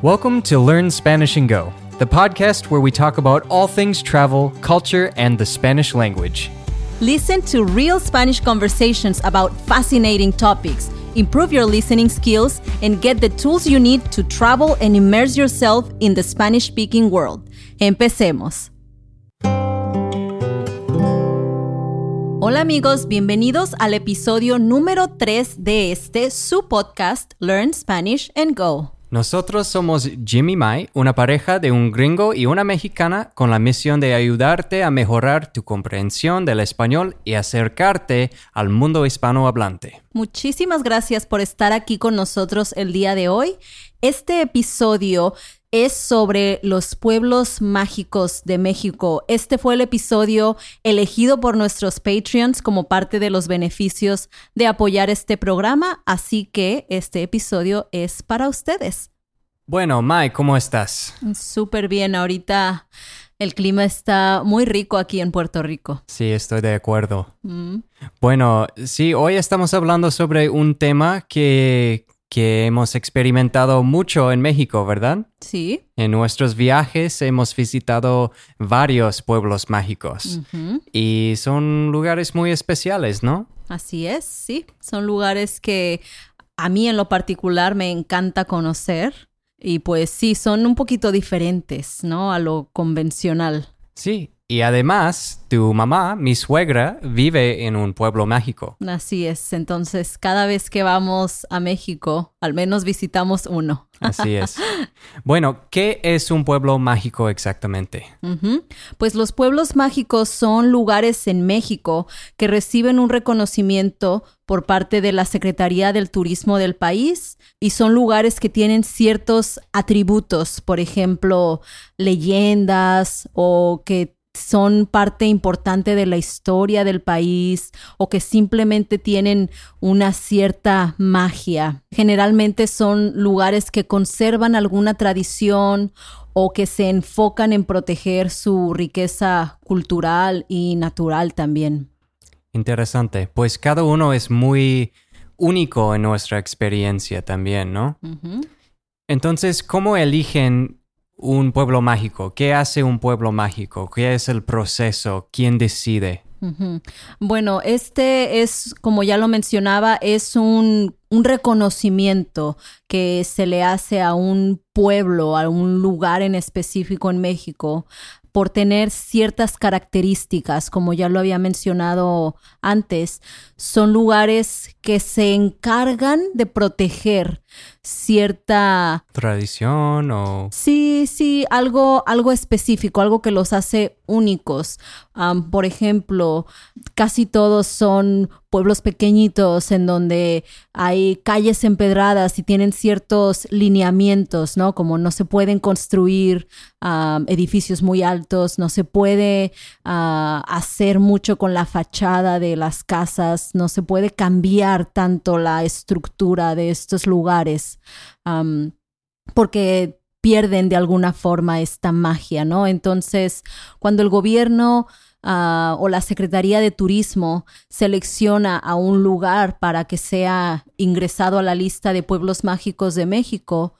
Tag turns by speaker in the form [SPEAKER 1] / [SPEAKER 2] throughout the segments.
[SPEAKER 1] Welcome to Learn Spanish and Go, the podcast where we talk about all things travel, culture, and the Spanish language.
[SPEAKER 2] Listen to real Spanish conversations about fascinating topics, improve your listening skills, and get the tools you need to travel and immerse yourself in the Spanish speaking world. Empecemos. Hola amigos, bienvenidos al episodio número 3 de este su podcast Learn Spanish and Go.
[SPEAKER 1] Nosotros somos Jimmy Mai, una pareja de un gringo y una mexicana con la misión de ayudarte a mejorar tu comprensión del español y acercarte al mundo hispanohablante.
[SPEAKER 2] Muchísimas gracias por estar aquí con nosotros el día de hoy. Este episodio es sobre los pueblos mágicos de México. Este fue el episodio elegido por nuestros Patreons como parte de los beneficios de apoyar este programa, así que este episodio es para ustedes.
[SPEAKER 1] Bueno, Mai, ¿cómo estás?
[SPEAKER 2] Súper bien, ahorita el clima está muy rico aquí en Puerto Rico.
[SPEAKER 1] Sí, estoy de acuerdo. Bueno, sí, hoy estamos hablando sobre un tema que, que hemos experimentado mucho en México, ¿verdad?
[SPEAKER 2] Sí.
[SPEAKER 1] En nuestros viajes hemos visitado varios pueblos mágicos y son lugares muy especiales, ¿no?
[SPEAKER 2] Así es, sí. Son lugares que a mí en lo particular me encanta conocer y pues sí, son un poquito diferentes, ¿no? A lo convencional.
[SPEAKER 1] Sí, y además, tu mamá, mi suegra, vive en un pueblo mágico.
[SPEAKER 2] Así es, entonces cada vez que vamos a México, al menos visitamos uno.
[SPEAKER 1] Así es. Bueno, ¿qué es un pueblo mágico exactamente?
[SPEAKER 2] Pues los pueblos mágicos son lugares en México que reciben un reconocimiento por parte de la Secretaría del Turismo del país y son lugares que tienen ciertos atributos, por ejemplo, leyendas o que son parte importante de la historia del país o que simplemente tienen una cierta magia. Generalmente son lugares que conservan alguna tradición o que se enfocan en proteger su riqueza cultural y natural también.
[SPEAKER 1] Interesante. Pues cada uno es muy único en nuestra experiencia también, ¿no? Entonces, ¿cómo eligen un pueblo mágico? ¿Qué hace un pueblo mágico? ¿Qué es el proceso? ¿Quién decide?
[SPEAKER 2] Bueno, este es, como ya lo mencionaba, es un, un reconocimiento que se le hace a un pueblo, a un lugar en específico en México, por tener ciertas características, como ya lo había mencionado antes, son lugares que se encargan de proteger cierta
[SPEAKER 1] ¿Tradición o...?
[SPEAKER 2] Sí, sí, algo, algo específico, algo que los hace únicos. Por ejemplo, casi todos son pueblos pequeñitos en donde hay calles empedradas y tienen ciertos lineamientos, ¿no? Como no se pueden construir edificios muy altos, no se puede ah, hacer mucho con la fachada de las casas, no se puede cambiar tanto la estructura de estos lugares. Porque pierden de alguna forma esta magia, ¿no? Entonces, cuando el gobierno ah, o la Secretaría de Turismo selecciona a un lugar para que sea ingresado a la lista de pueblos mágicos de México,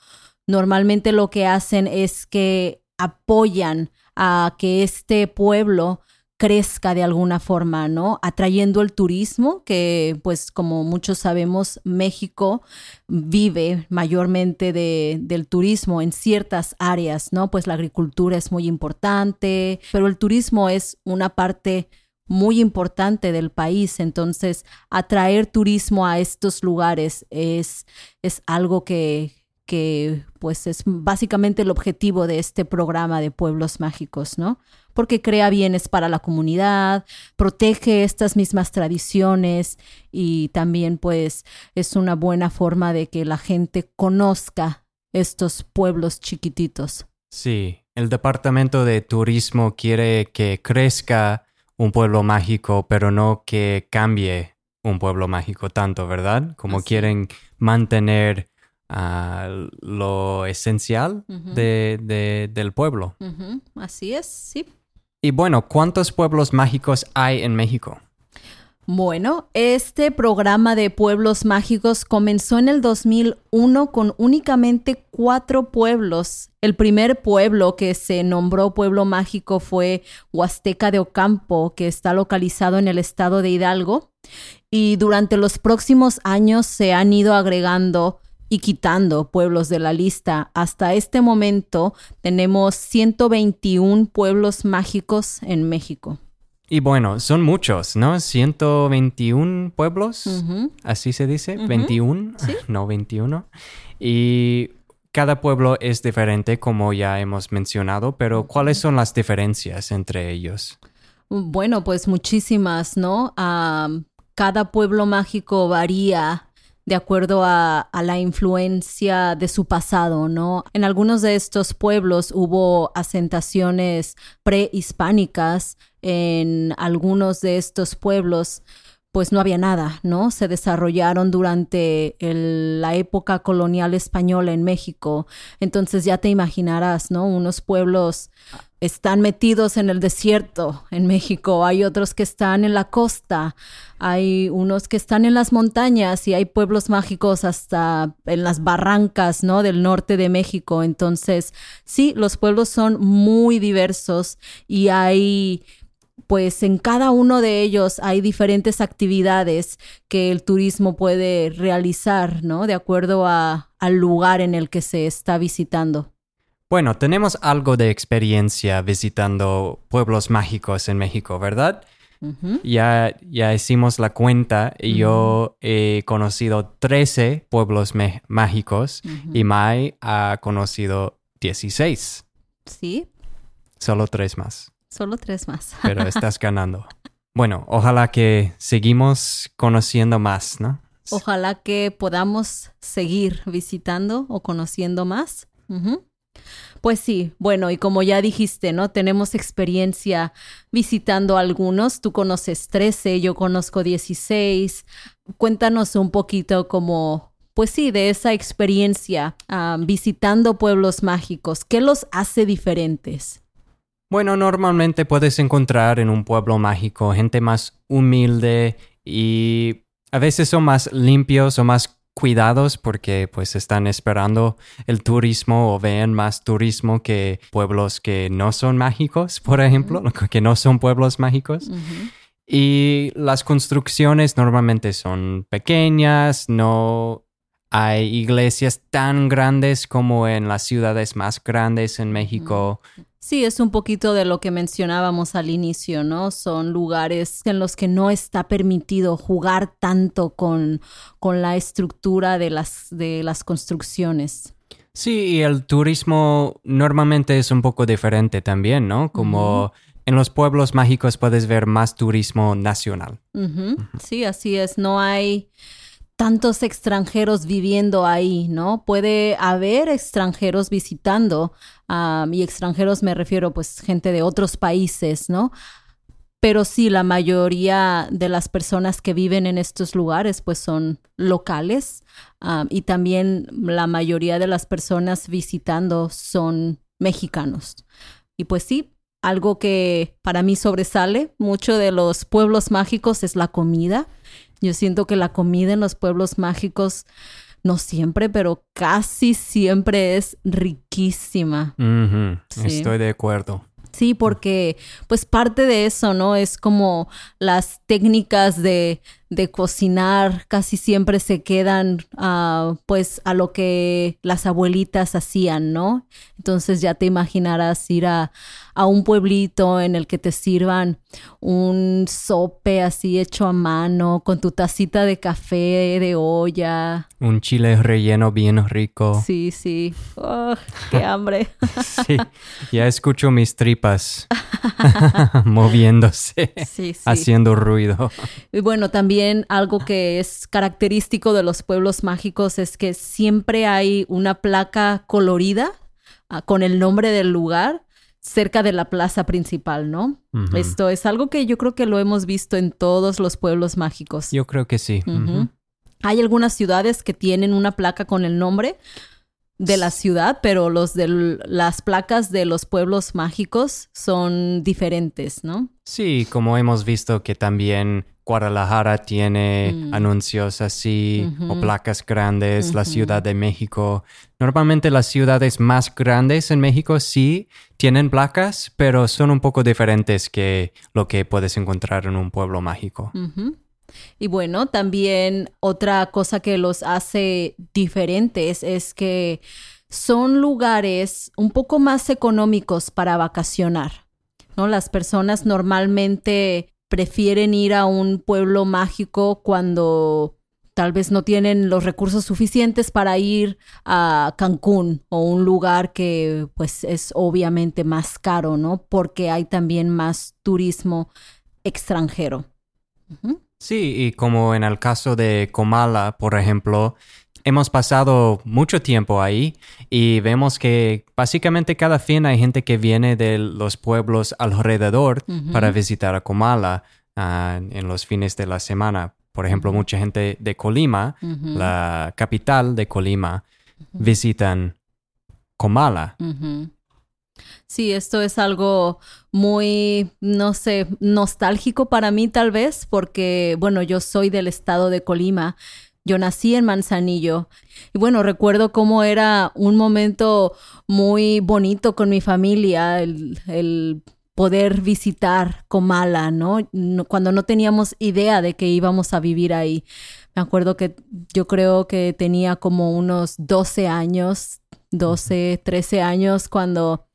[SPEAKER 2] normalmente lo que hacen es que apoyan a que este pueblo crezca de alguna forma, ¿no? Atrayendo el turismo, que pues como muchos sabemos, México vive mayormente de, del turismo en ciertas áreas, ¿no? Pues la agricultura es muy importante, pero el turismo es una parte muy importante del país, entonces atraer turismo a estos lugares es, es algo que, que pues es básicamente el objetivo de este programa de pueblos mágicos, ¿no? Porque crea bienes para la comunidad, protege estas mismas tradiciones y también pues es una buena forma de que la gente conozca estos pueblos chiquititos.
[SPEAKER 1] Sí, el Departamento de Turismo quiere que crezca un pueblo mágico, pero no que cambie un pueblo mágico tanto, ¿verdad? Como
[SPEAKER 2] Así.
[SPEAKER 1] quieren mantener ah, lo esencial de- de- del pueblo.
[SPEAKER 2] Así es, sí.
[SPEAKER 1] Y bueno, ¿cuántos pueblos mágicos hay en México?
[SPEAKER 2] Bueno, este programa de pueblos mágicos comenzó en el 2001 con únicamente cuatro pueblos. El primer pueblo que se nombró pueblo mágico fue Huasteca de Ocampo, que está localizado en el estado de Hidalgo. Y durante los próximos años se han ido agregando y quitando pueblos de la lista. Hasta este momento tenemos 121 pueblos mágicos en México.
[SPEAKER 1] Y bueno, son muchos, ¿no? 121 pueblos, así se dice, 21, no 21. Y cada pueblo es diferente, como ya hemos mencionado, pero ¿cuáles son las diferencias entre ellos?
[SPEAKER 2] Bueno, pues muchísimas, ¿no? cada pueblo mágico varía de acuerdo a, la influencia de su pasado, ¿no? En algunos de estos pueblos hubo asentaciones prehispánicas, en algunos de estos pueblos pues no había nada, ¿no? Se desarrollaron durante la época colonial española en México. Entonces ya te imaginarás, ¿no? Unos pueblos están metidos en el desierto en México, hay otros que están en la costa, hay unos que están en las montañas y hay pueblos mágicos hasta en las barrancas, ¿no? Del norte de México. Entonces, sí, los pueblos son muy diversos y hay pues en cada uno de ellos hay diferentes actividades que el turismo puede realizar, ¿no? De acuerdo a, al lugar en el que se está visitando.
[SPEAKER 1] Bueno, tenemos algo de experiencia visitando pueblos mágicos en México, ¿verdad? ya, ya hicimos la cuenta y yo he conocido 13 pueblos mágicos y Mai ha conocido 16.
[SPEAKER 2] Sí.
[SPEAKER 1] Solo tres más.
[SPEAKER 2] Solo tres más.
[SPEAKER 1] Pero estás ganando. Bueno, ojalá que seguimos conociendo más, ¿no?
[SPEAKER 2] Ojalá que podamos seguir visitando o conociendo más. Pues sí, bueno, y como ya dijiste, ¿no? Tenemos experiencia visitando algunos. Tú conoces 13, yo conozco 16. Cuéntanos un poquito como, pues sí, de esa experiencia visitando pueblos mágicos. ¿Qué los hace diferentes?
[SPEAKER 1] Bueno, normalmente puedes encontrar en un pueblo mágico gente más humilde y a veces son más limpios o más cuidados porque pues están esperando el turismo o ven más turismo que pueblos que no son mágicos, por ejemplo, que no son pueblos mágicos. Y las construcciones normalmente son pequeñas, no hay iglesias tan grandes como en las ciudades más grandes en México.
[SPEAKER 2] Sí, es un poquito de lo que mencionábamos al inicio, ¿no? Son lugares en los que no está permitido jugar tanto con, con la estructura de las, de las construcciones.
[SPEAKER 1] Sí, y el turismo normalmente es un poco diferente también, ¿no? Como en los pueblos mágicos puedes ver más turismo nacional.
[SPEAKER 2] Sí, así es. No hay tantos extranjeros viviendo ahí, ¿no? Puede haber extranjeros visitando, y extranjeros me refiero pues gente de otros países, ¿no? Pero sí, la mayoría de las personas que viven en estos lugares pues son locales y también la mayoría de las personas visitando son mexicanos. Y pues sí, algo que para mí sobresale mucho de los pueblos mágicos es la comida. Yo siento que la comida en los pueblos mágicos, no siempre, pero casi siempre es riquísima.
[SPEAKER 1] Estoy de acuerdo.
[SPEAKER 2] Sí, porque pues parte de eso, ¿no? Es como las técnicas de, de cocinar casi siempre se quedan uh, pues a lo que las abuelitas hacían, ¿no? Entonces ya te imaginarás ir a, a un pueblito en el que te sirvan un sope así hecho a mano, con tu tacita de café de olla.
[SPEAKER 1] Un chile relleno bien rico.
[SPEAKER 2] Sí, sí. Oh, ¡Qué hambre!
[SPEAKER 1] sí, ya escucho mis tripas moviéndose, sí, sí. haciendo ruido.
[SPEAKER 2] Y bueno, también algo que es característico de los pueblos mágicos es que siempre hay una placa colorida ah, con el nombre del lugar cerca de la plaza principal, ¿no? Esto es algo que yo creo que lo hemos visto en todos los pueblos mágicos.
[SPEAKER 1] Yo creo que sí.
[SPEAKER 2] Hay algunas ciudades que tienen una placa con el nombre, de la ciudad, pero los de las placas de los pueblos mágicos son diferentes, ¿no?
[SPEAKER 1] Sí, como hemos visto que también Guadalajara tiene
[SPEAKER 2] Mm.
[SPEAKER 1] anuncios así o placas grandes, la. Ciudad de México. Normalmente las ciudades más grandes en México sí tienen placas, pero son un poco diferentes que lo que puedes encontrar en un pueblo mágico.
[SPEAKER 2] Y bueno, también otra cosa que los hace diferentes es que son lugares un poco más económicos para vacacionar, ¿no? Las personas normalmente prefieren ir a un pueblo mágico cuando tal vez no tienen los recursos suficientes para ir a Cancún o un lugar que pues es obviamente más caro, ¿no? Porque hay también más turismo extranjero.
[SPEAKER 1] Sí, y como en el caso de Comala, por ejemplo, hemos pasado mucho tiempo ahí y vemos que básicamente cada fin hay gente que viene de los pueblos alrededor para visitar a Comala ah, en los fines de la semana. Por ejemplo, mucha gente de Colima, la capital de Colima, visitan Comala.
[SPEAKER 2] Sí, esto es algo muy, no sé, nostálgico para mí tal vez, porque, bueno, yo soy del estado de Colima. Yo nací en Manzanillo y bueno, recuerdo cómo era un momento muy bonito con mi familia, el, poder visitar Comala. No- Cuando no teníamos idea de que íbamos a vivir ahí. Me acuerdo que yo creo que tenía como unos 12 años, 12, 13 años cuando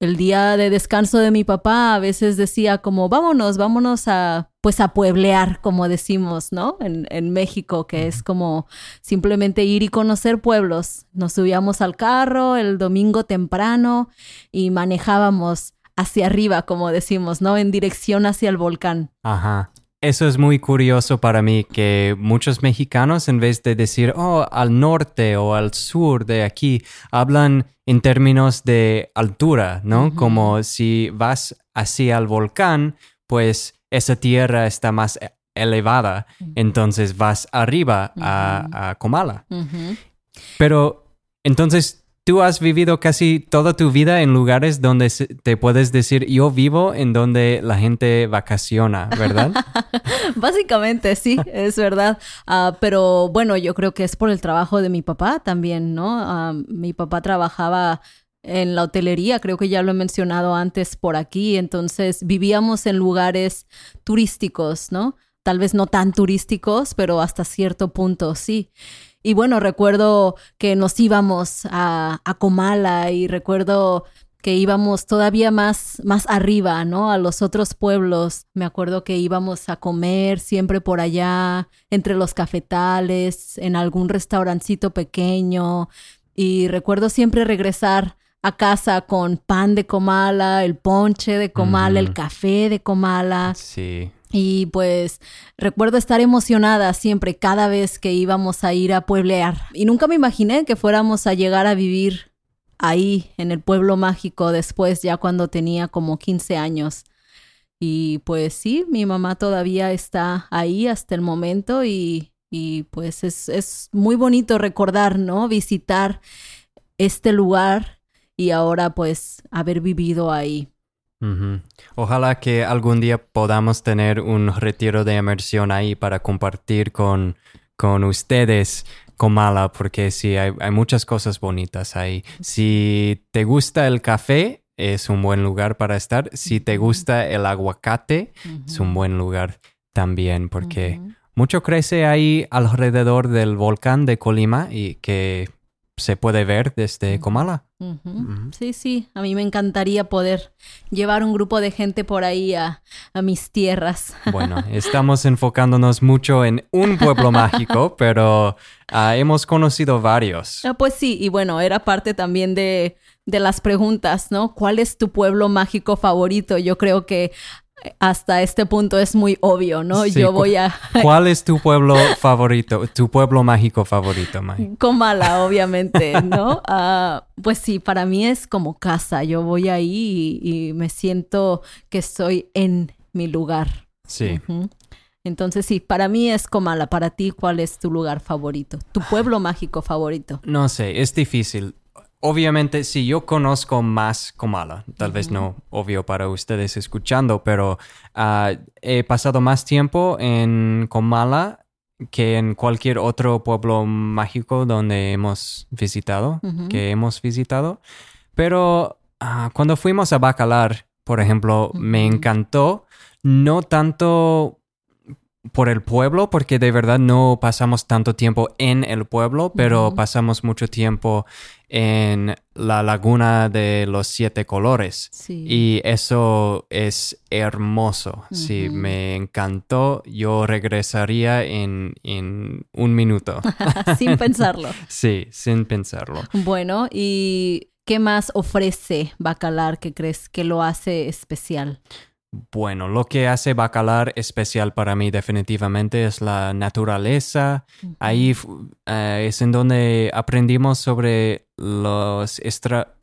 [SPEAKER 2] el día de descanso de mi papá a veces decía como vámonos, vámonos a pues a pueblear, como decimos, ¿no? En, en México, que es como simplemente ir y conocer pueblos. Nos subíamos al carro el domingo temprano y manejábamos hacia arriba, como decimos, ¿no? En dirección hacia el volcán.
[SPEAKER 1] Ajá. Eso es muy curioso para mí que muchos mexicanos en vez de decir, oh, al norte o al sur de aquí, hablan en términos de altura, ¿no? Como si vas hacia el volcán, pues esa tierra está más e- elevada, entonces vas arriba a, a Comala. Pero entonces tú has vivido casi toda tu vida en lugares donde te puedes decir, yo vivo en donde la gente vacaciona, ¿verdad?
[SPEAKER 2] Básicamente, sí, es verdad. Ah, pero bueno, yo creo que es por el trabajo de mi papá también, ¿no? Ah, mi papá trabajaba en la hotelería, creo que ya lo he mencionado antes por aquí, entonces vivíamos en lugares turísticos, ¿no? Tal vez no tan turísticos, pero hasta cierto punto sí. Y bueno, recuerdo que nos íbamos a, a Comala y recuerdo que íbamos todavía más, más arriba, ¿no? A los otros pueblos. Me acuerdo que íbamos a comer siempre por allá, entre los cafetales, en algún restaurancito pequeño. Y recuerdo siempre regresar a casa con pan de Comala, el ponche de Comala, el café de Comala.
[SPEAKER 1] Sí.
[SPEAKER 2] Y pues recuerdo estar emocionada siempre cada vez que íbamos a ir a pueblear. Y nunca me imaginé que fuéramos a llegar a vivir ahí, en el pueblo mágico, después ya cuando tenía como 15 años. Y pues sí, mi mamá todavía está ahí hasta el momento y, y pues es, es muy bonito recordar, ¿no? Visitar este lugar y ahora pues haber vivido ahí.
[SPEAKER 1] Ujú. Ojalá que algún día podamos tener un retiro de inmersión ahí para compartir con, con ustedes Comala, porque sí, hay, hay muchas cosas bonitas ahí. Si te gusta el café, es un buen lugar para estar. Si te gusta el aguacate, es un buen lugar también, porque mucho crece ahí alrededor del volcán de Colima y que se puede ver desde Comala.
[SPEAKER 2] Sí, sí, a mí me encantaría poder llevar un grupo de gente por ahí a, a mis tierras.
[SPEAKER 1] Bueno, estamos enfocándonos mucho en un pueblo mágico, pero ah, hemos conocido varios.
[SPEAKER 2] Ah, pues sí, y bueno, era parte también de, de las preguntas, ¿no? ¿Cuál es tu pueblo mágico favorito? Yo creo que hasta este punto es muy obvio, ¿no?
[SPEAKER 1] Sí,
[SPEAKER 2] Yo voy a
[SPEAKER 1] ¿Cuál es tu pueblo favorito? Tu pueblo mágico favorito, Mai.
[SPEAKER 2] Comala, obviamente, ¿no? Ah, pues sí, para mí es como casa. Yo voy ahí y, y me siento que estoy en mi lugar.
[SPEAKER 1] Sí.
[SPEAKER 2] Entonces sí, para mí es Comala. Para ti, ¿cuál es tu lugar favorito? ¿Tu pueblo mágico favorito?
[SPEAKER 1] No sé, es difícil. Obviamente, sí, yo conozco más Comala. Tal vez no obvio para ustedes escuchando, pero ah, he pasado más tiempo en Comala que en cualquier otro pueblo mágico donde hemos visitado, que hemos visitado. Pero ah, cuando fuimos a Bacalar, por ejemplo, me encantó, no tanto por el pueblo, porque de verdad no pasamos tanto tiempo en el pueblo, pero pasamos mucho tiempo en la laguna de los siete colores.
[SPEAKER 2] Sí.
[SPEAKER 1] Y eso es hermoso. Sí, me encantó. Yo regresaría en, en un minuto.
[SPEAKER 2] Sin pensarlo.
[SPEAKER 1] sí, sin pensarlo.
[SPEAKER 2] Bueno, ¿y qué más ofrece Bacalar que crees que lo hace especial?
[SPEAKER 1] Bueno, lo que hace Bacalar especial para mí definitivamente es la naturaleza. Ahí eh, es en donde aprendimos sobre los estra-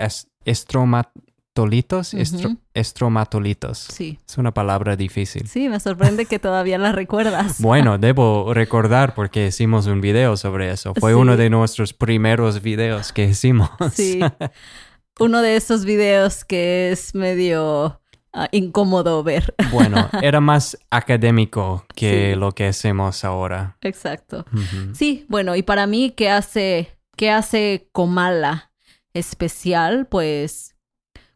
[SPEAKER 1] estromatolitos. estro- estromatolitos.
[SPEAKER 2] Sí.
[SPEAKER 1] Es una palabra difícil.
[SPEAKER 2] Sí, me sorprende que todavía la recuerdas.
[SPEAKER 1] Bueno, debo recordar porque hicimos un video sobre eso. Fue
[SPEAKER 2] Sí.
[SPEAKER 1] uno de nuestros primeros videos que hicimos.
[SPEAKER 2] Sí. Uno de esos videos que es medio ah, incómodo ver.
[SPEAKER 1] Bueno, era más académico que
[SPEAKER 2] Sí.
[SPEAKER 1] lo que hacemos ahora.
[SPEAKER 2] Exacto. Sí, bueno, y para mí, ¿qué hace, qué hace Comala especial? Pues,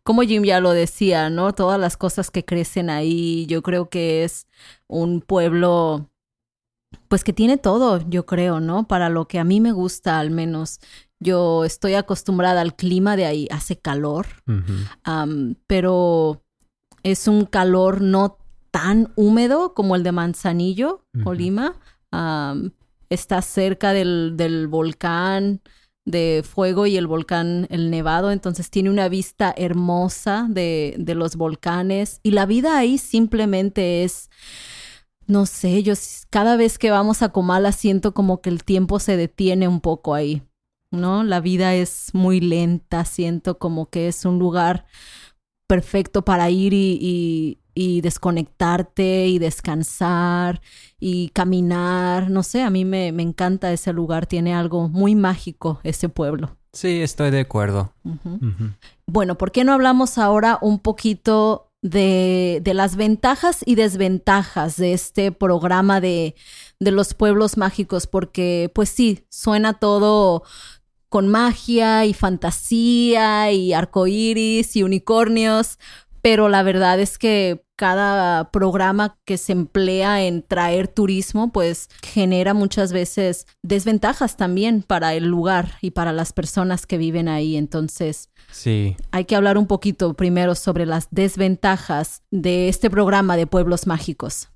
[SPEAKER 2] como Jim ya lo decía, ¿no? Todas las cosas que crecen ahí, yo creo que es un pueblo, pues que tiene todo, yo creo, ¿no? Para lo que a mí me gusta, al menos. Yo estoy acostumbrada al clima de ahí, hace calor, pero es un calor no tan húmedo como el de Manzanillo. Colima. Am, está cerca del, del volcán de fuego y el volcán el Nevado, entonces tiene una vista hermosa de, de los volcanes y la vida ahí simplemente es, no sé, yo cada vez que vamos a Comala siento como que el tiempo se detiene un poco ahí, ¿no? La vida es muy lenta, siento como que es un lugar perfecto para ir y, y- y desconectarte y descansar y caminar. No sé, a mí me, me encanta ese lugar, tiene algo muy mágico ese pueblo.
[SPEAKER 1] Sí, estoy de acuerdo.
[SPEAKER 2] Bueno, ¿por qué no hablamos ahora un poquito de, de las ventajas y desventajas de este programa de, de los pueblos mágicos? Porque, pues sí, suena todo con magia y fantasía y arcoíris y unicornios, pero la verdad es que cada programa que se emplea en traer turismo, pues genera muchas veces desventajas también para el lugar y para las personas que viven ahí. Entonces,
[SPEAKER 1] Sí,
[SPEAKER 2] hay que hablar un poquito primero sobre las desventajas de este programa de pueblos mágicos.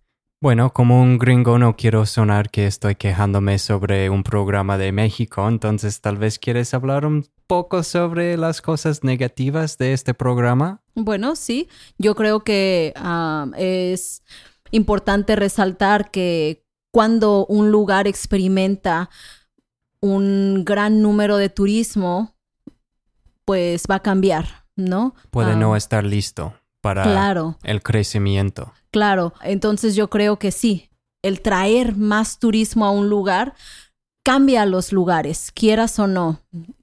[SPEAKER 1] Bueno, como un gringo no quiero sonar que estoy quejándome sobre un programa de México, entonces tal vez quieres hablar un poco sobre las cosas negativas de este programa.
[SPEAKER 2] Bueno, sí, yo creo que ah, es importante resaltar que cuando un lugar experimenta un gran número de turismo, pues va a cambiar, ¿no?
[SPEAKER 1] Puede
[SPEAKER 2] Ah,
[SPEAKER 1] no estar listo para
[SPEAKER 2] Claro.
[SPEAKER 1] el crecimiento.
[SPEAKER 2] Claro, entonces yo creo que sí, el traer más turismo a un lugar cambia los lugares, quieras o no.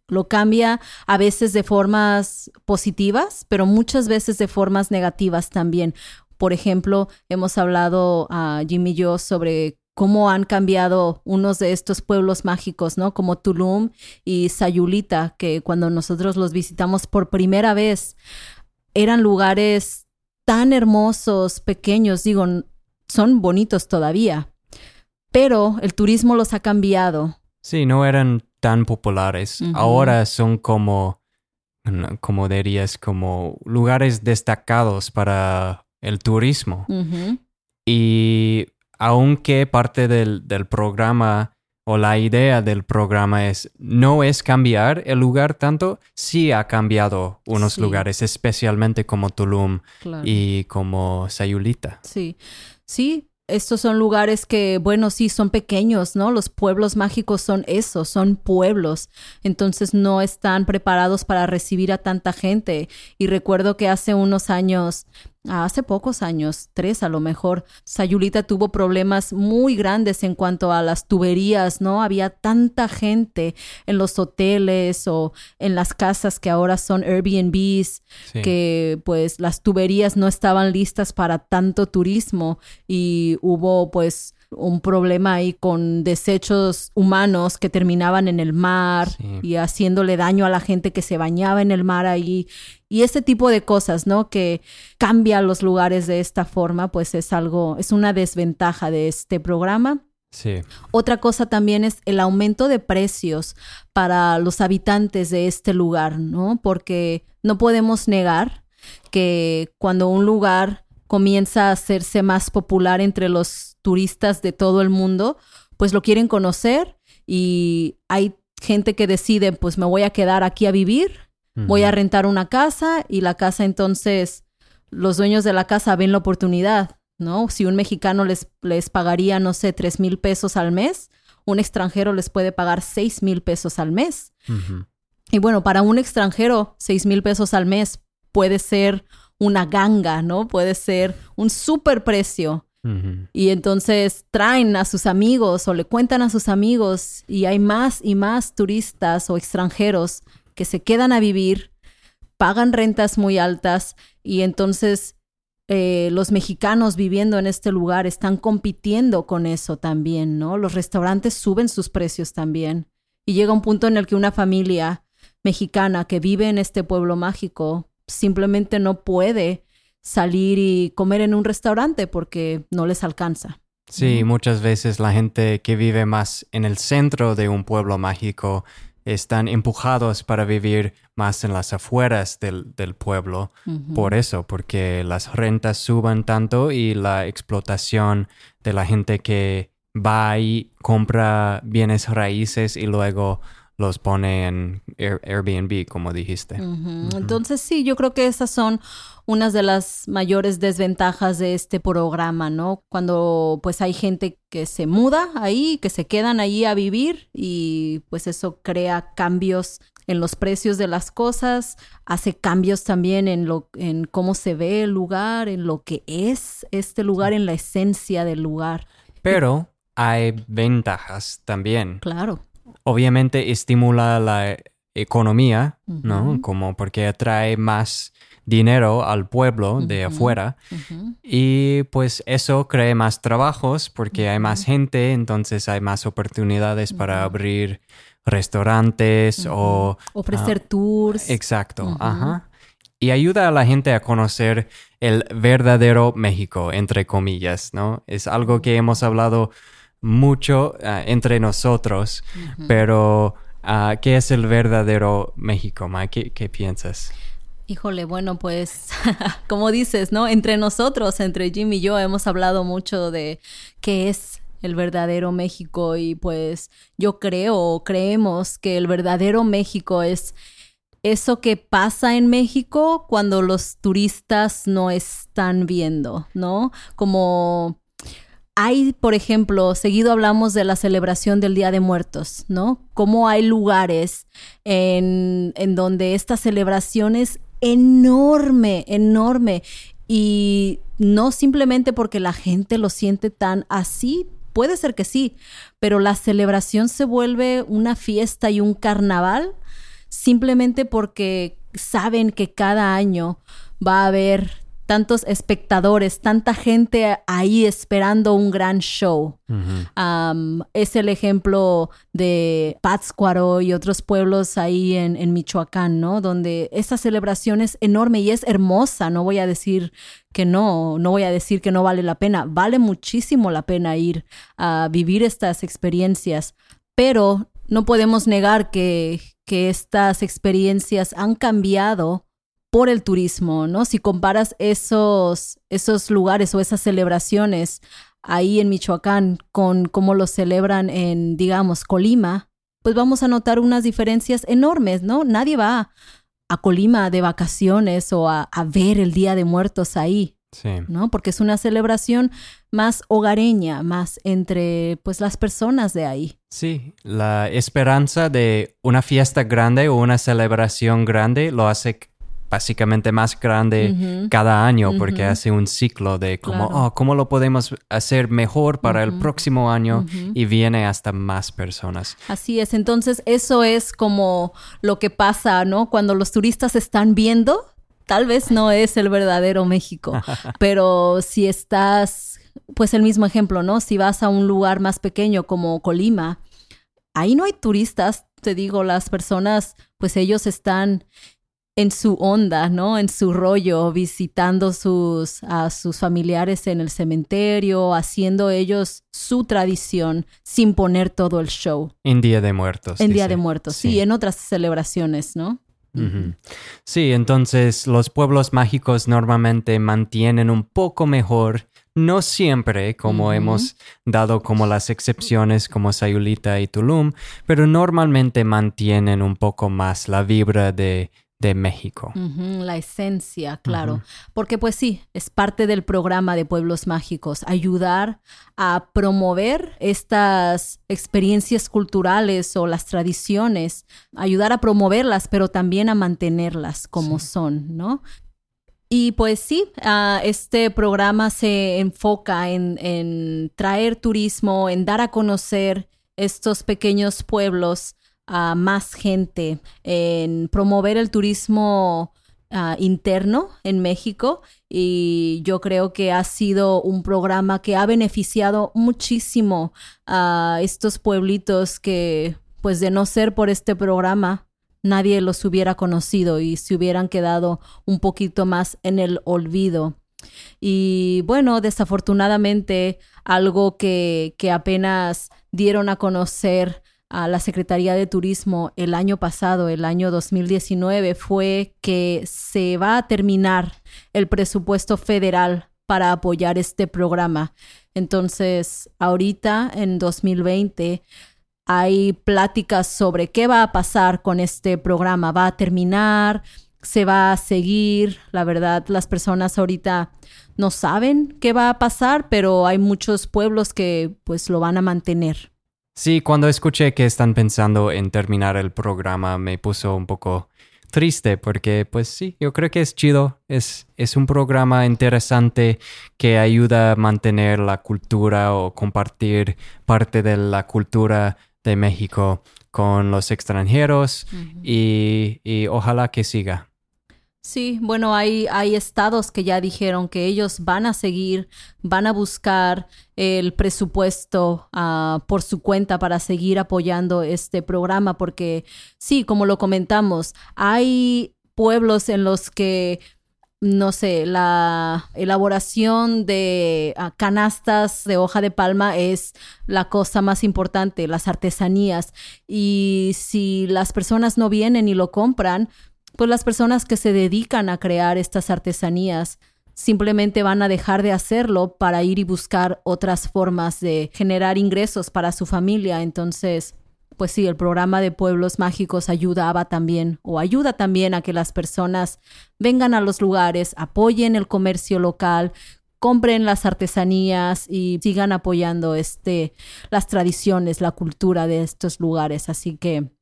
[SPEAKER 2] Lo cambia a veces de formas positivas, pero muchas veces de formas negativas también. Por ejemplo, hemos hablado a Jimmy y yo sobre cómo han cambiado unos de estos pueblos mágicos, ¿no? Como Tulum y Sayulita, que cuando nosotros los visitamos por primera vez, eran lugares tan hermosos, pequeños, digo, son bonitos todavía, pero el turismo los ha cambiado.
[SPEAKER 1] Sí, no eran tan populares. Ahora son como, como dirías, como lugares destacados para el turismo. Y aunque parte del, del programa o la idea del programa es no es cambiar el lugar tanto, sí ha cambiado unos
[SPEAKER 2] Sí.
[SPEAKER 1] lugares, especialmente como Tulum
[SPEAKER 2] claro.
[SPEAKER 1] y como Sayulita.
[SPEAKER 2] Sí, sí, estos son lugares que, bueno, sí, son pequeños, ¿no? Los pueblos mágicos son eso, son pueblos. Entonces no están preparados para recibir a tanta gente. Y recuerdo que hace unos años hace pocos años, tres a lo mejor, Sayulita tuvo problemas muy grandes en cuanto a las tuberías, ¿no? Había tanta gente en los hoteles o en las casas que ahora son Airbnbs, que pues las tuberías no estaban listas para tanto turismo y hubo pues un problema ahí con desechos humanos que terminaban en el mar y haciéndole daño a la gente que se bañaba en el mar ahí. Y ese tipo de cosas, ¿no? Que cambia los lugares de esta forma, pues es algo, es una desventaja de este programa.
[SPEAKER 1] Sí.
[SPEAKER 2] Otra cosa también es el aumento de precios para los habitantes de este lugar, ¿no? Porque no podemos negar que cuando un lugar comienza a hacerse más popular entre los turistas de todo el mundo, pues lo quieren conocer y hay gente que decide, pues me voy a quedar aquí a vivir, voy a rentar una casa y la casa entonces los dueños de la casa ven la oportunidad, ¿no? Si un mexicano les, les pagaría, no sé, tres mil pesos al mes, un extranjero les puede pagar seis mil pesos al mes. Y bueno, para un extranjero, seis mil pesos al mes puede ser una ganga, ¿no? Puede ser un super precio. Y entonces traen a sus amigos o le cuentan a sus amigos y hay más y más turistas o extranjeros que se quedan a vivir, pagan rentas muy altas y entonces eh, los mexicanos viviendo en este lugar están compitiendo con eso también, ¿no? Los restaurantes suben sus precios también. Y llega un punto en el que una familia mexicana que vive en este pueblo mágico simplemente no puede salir y comer en un restaurante porque no les alcanza.
[SPEAKER 1] Sí, muchas veces la gente que vive más en el centro de un pueblo mágico están empujados para vivir más en las afueras del, pueblo. Por eso, porque las rentas suban tanto y la explotación de la gente que va y compra bienes raíces y luego los pone en Airbnb, como dijiste.
[SPEAKER 2] Entonces sí, yo creo que esas son unas de las mayores desventajas de este programa, ¿no? Cuando pues hay gente que se muda ahí, que se quedan ahí a vivir y pues eso crea cambios en los precios de las cosas, hace cambios también en lo en cómo se ve el lugar, en lo que es este lugar, en la esencia del lugar.
[SPEAKER 1] Pero hay ventajas también.
[SPEAKER 2] Claro
[SPEAKER 1] obviamente estimula la economía, ¿no? Como porque atrae más dinero al pueblo de afuera y pues eso crea más trabajos porque hay más gente, entonces hay más oportunidades para abrir restaurantes o
[SPEAKER 2] ofrecer ah, tours.
[SPEAKER 1] Exacto, ajá. Y ayuda a la gente a conocer el verdadero México, entre comillas, ¿no? Es algo que hemos hablado mucho ah, entre nosotros, pero ah, ¿qué es el verdadero México, Ma? ¿Qué, piensas?
[SPEAKER 2] Híjole, bueno, pues como dices, ¿no? Entre nosotros, entre Jim y yo, hemos hablado mucho de qué es el verdadero México y pues yo creo, creemos que el verdadero México es eso que pasa en México cuando los turistas no están viendo, ¿no? Como hay, por ejemplo, seguido hablamos de la celebración del Día de Muertos, ¿no? Cómo hay lugares en, en donde esta celebración es enorme, enorme. Y no simplemente porque la gente lo siente tan así, puede ser que sí, pero la celebración se vuelve una fiesta y un carnaval simplemente porque saben que cada año va a haber tantos espectadores, tanta gente ahí esperando un gran show. es el ejemplo de Pátzcuaro y otros pueblos ahí en, Michoacán, ¿no? Donde esa celebración es enorme y es hermosa. No voy a decir que no, no voy a decir que no vale la pena. Vale muchísimo la pena ir a vivir estas experiencias, pero no podemos negar que, que estas experiencias han cambiado por el turismo, ¿no? Si comparas esos, esos lugares o esas celebraciones ahí en Michoacán con cómo lo celebran en, digamos, Colima, pues vamos a notar unas diferencias enormes, ¿no? Nadie va a Colima de vacaciones o a, ver el Día de Muertos ahí.
[SPEAKER 1] Sí.
[SPEAKER 2] ¿no? Porque es una celebración más hogareña, más entre pues las personas de ahí.
[SPEAKER 1] Sí, la esperanza de una fiesta grande o una celebración grande lo hace básicamente más grande cada año porque hace un ciclo de como, oh, ¿cómo lo podemos hacer mejor para el próximo año? Y viene hasta más personas.
[SPEAKER 2] Así es, entonces eso es como lo que pasa, ¿no? Cuando los turistas están viendo, tal vez no es el verdadero México, pero si estás, pues el mismo ejemplo, ¿no? Si vas a un lugar más pequeño como Colima, ahí no hay turistas, te digo, las personas, pues ellos están en su onda, ¿no? En su rollo, visitando sus, a sus familiares en el cementerio, haciendo ellos su tradición sin poner todo el show.
[SPEAKER 1] En Día de Muertos.
[SPEAKER 2] En Día de Muertos, sí. en otras celebraciones, ¿no?
[SPEAKER 1] Sí, entonces los pueblos mágicos normalmente mantienen un poco mejor no siempre, como hemos dado como las excepciones como Sayulita y Tulum, pero normalmente mantienen un poco más la vibra de, de México.
[SPEAKER 2] la esencia, claro. Porque pues sí, es parte del programa de Pueblos Mágicos, ayudar a promover estas experiencias culturales o las tradiciones, ayudar a promoverlas, pero también a mantenerlas como son, ¿no? Y pues sí, ah, este programa se enfoca en, traer turismo, en dar a conocer estos pequeños pueblos a más gente, en promover el turismo ah, interno en México. Y yo creo que ha sido un programa que ha beneficiado muchísimo a estos pueblitos que, pues de no ser por este programa, nadie los hubiera conocido y se hubieran quedado un poquito más en el olvido. Y bueno, desafortunadamente, algo que, que apenas dieron a conocer a la Secretaría de Turismo el año pasado, el año 2019, fue que se va a terminar el presupuesto federal para apoyar este programa. Entonces, ahorita, en 2020, hay pláticas sobre qué va a pasar con este programa. ¿Va a terminar? ¿Se va a seguir? La verdad, las personas ahorita no saben qué va a pasar, pero hay muchos pueblos que pues lo van a mantener.
[SPEAKER 1] Sí, cuando escuché que están pensando en terminar el programa me puso un poco triste porque pues sí, yo creo que es chido, es, es un programa interesante que ayuda a mantener la cultura o compartir parte de la cultura de México con los extranjeros y, ojalá que siga.
[SPEAKER 2] Sí, bueno, hay, hay estados que ya dijeron que ellos van a seguir, van a buscar el presupuesto ah, por su cuenta para seguir apoyando este programa, porque sí, como lo comentamos, hay pueblos en los que no sé, la elaboración de ah, canastas de hoja de palma es la cosa más importante, las artesanías. Y si las personas no vienen y lo compran, pues las personas que se dedican a crear estas artesanías simplemente van a dejar de hacerlo para ir y buscar otras formas de generar ingresos para su familia. Entonces, pues sí, el programa de pueblos mágicos ayudaba también o ayuda también a que las personas vengan a los lugares, apoyen el comercio local, compren las artesanías y sigan apoyando este las tradiciones, la cultura de estos lugares. Así que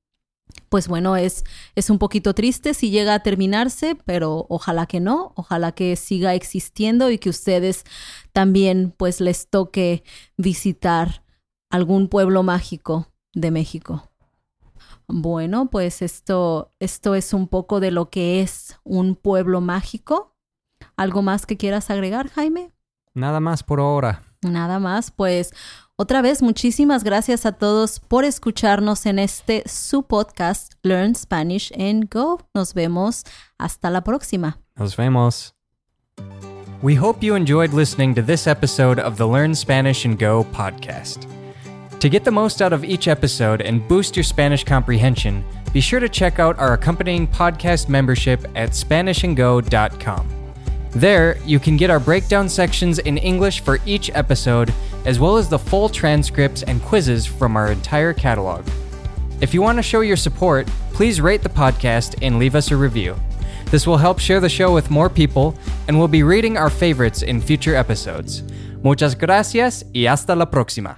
[SPEAKER 2] pues bueno, es, es un poquito triste si llega a terminarse, pero ojalá que no, ojalá que siga existiendo y que ustedes también pues les toque visitar algún pueblo mágico de México. Bueno, pues esto, esto es un poco de lo que es un pueblo mágico. ¿Algo más que quieras agregar, Jaime?
[SPEAKER 1] Nada más por ahora.
[SPEAKER 2] Nada más, pues otra vez muchísimas gracias a todos por escucharnos en este su podcast Learn Spanish and Go. Nos vemos hasta la próxima.
[SPEAKER 1] Nos vemos. We hope you enjoyed listening to this episode of the Learn Spanish and Go podcast. To get the most out of each episode and boost your Spanish comprehension, be sure to check out our accompanying podcast membership at SpanishAndGo.com. There, you can get our breakdown sections in English for each episode, as well as the full transcripts and quizzes from our entire catalog. If you want to show your support, please rate the podcast and leave us a review. This will help share the show with more people, and we'll be reading our favorites in future episodes. Muchas gracias y hasta la próxima.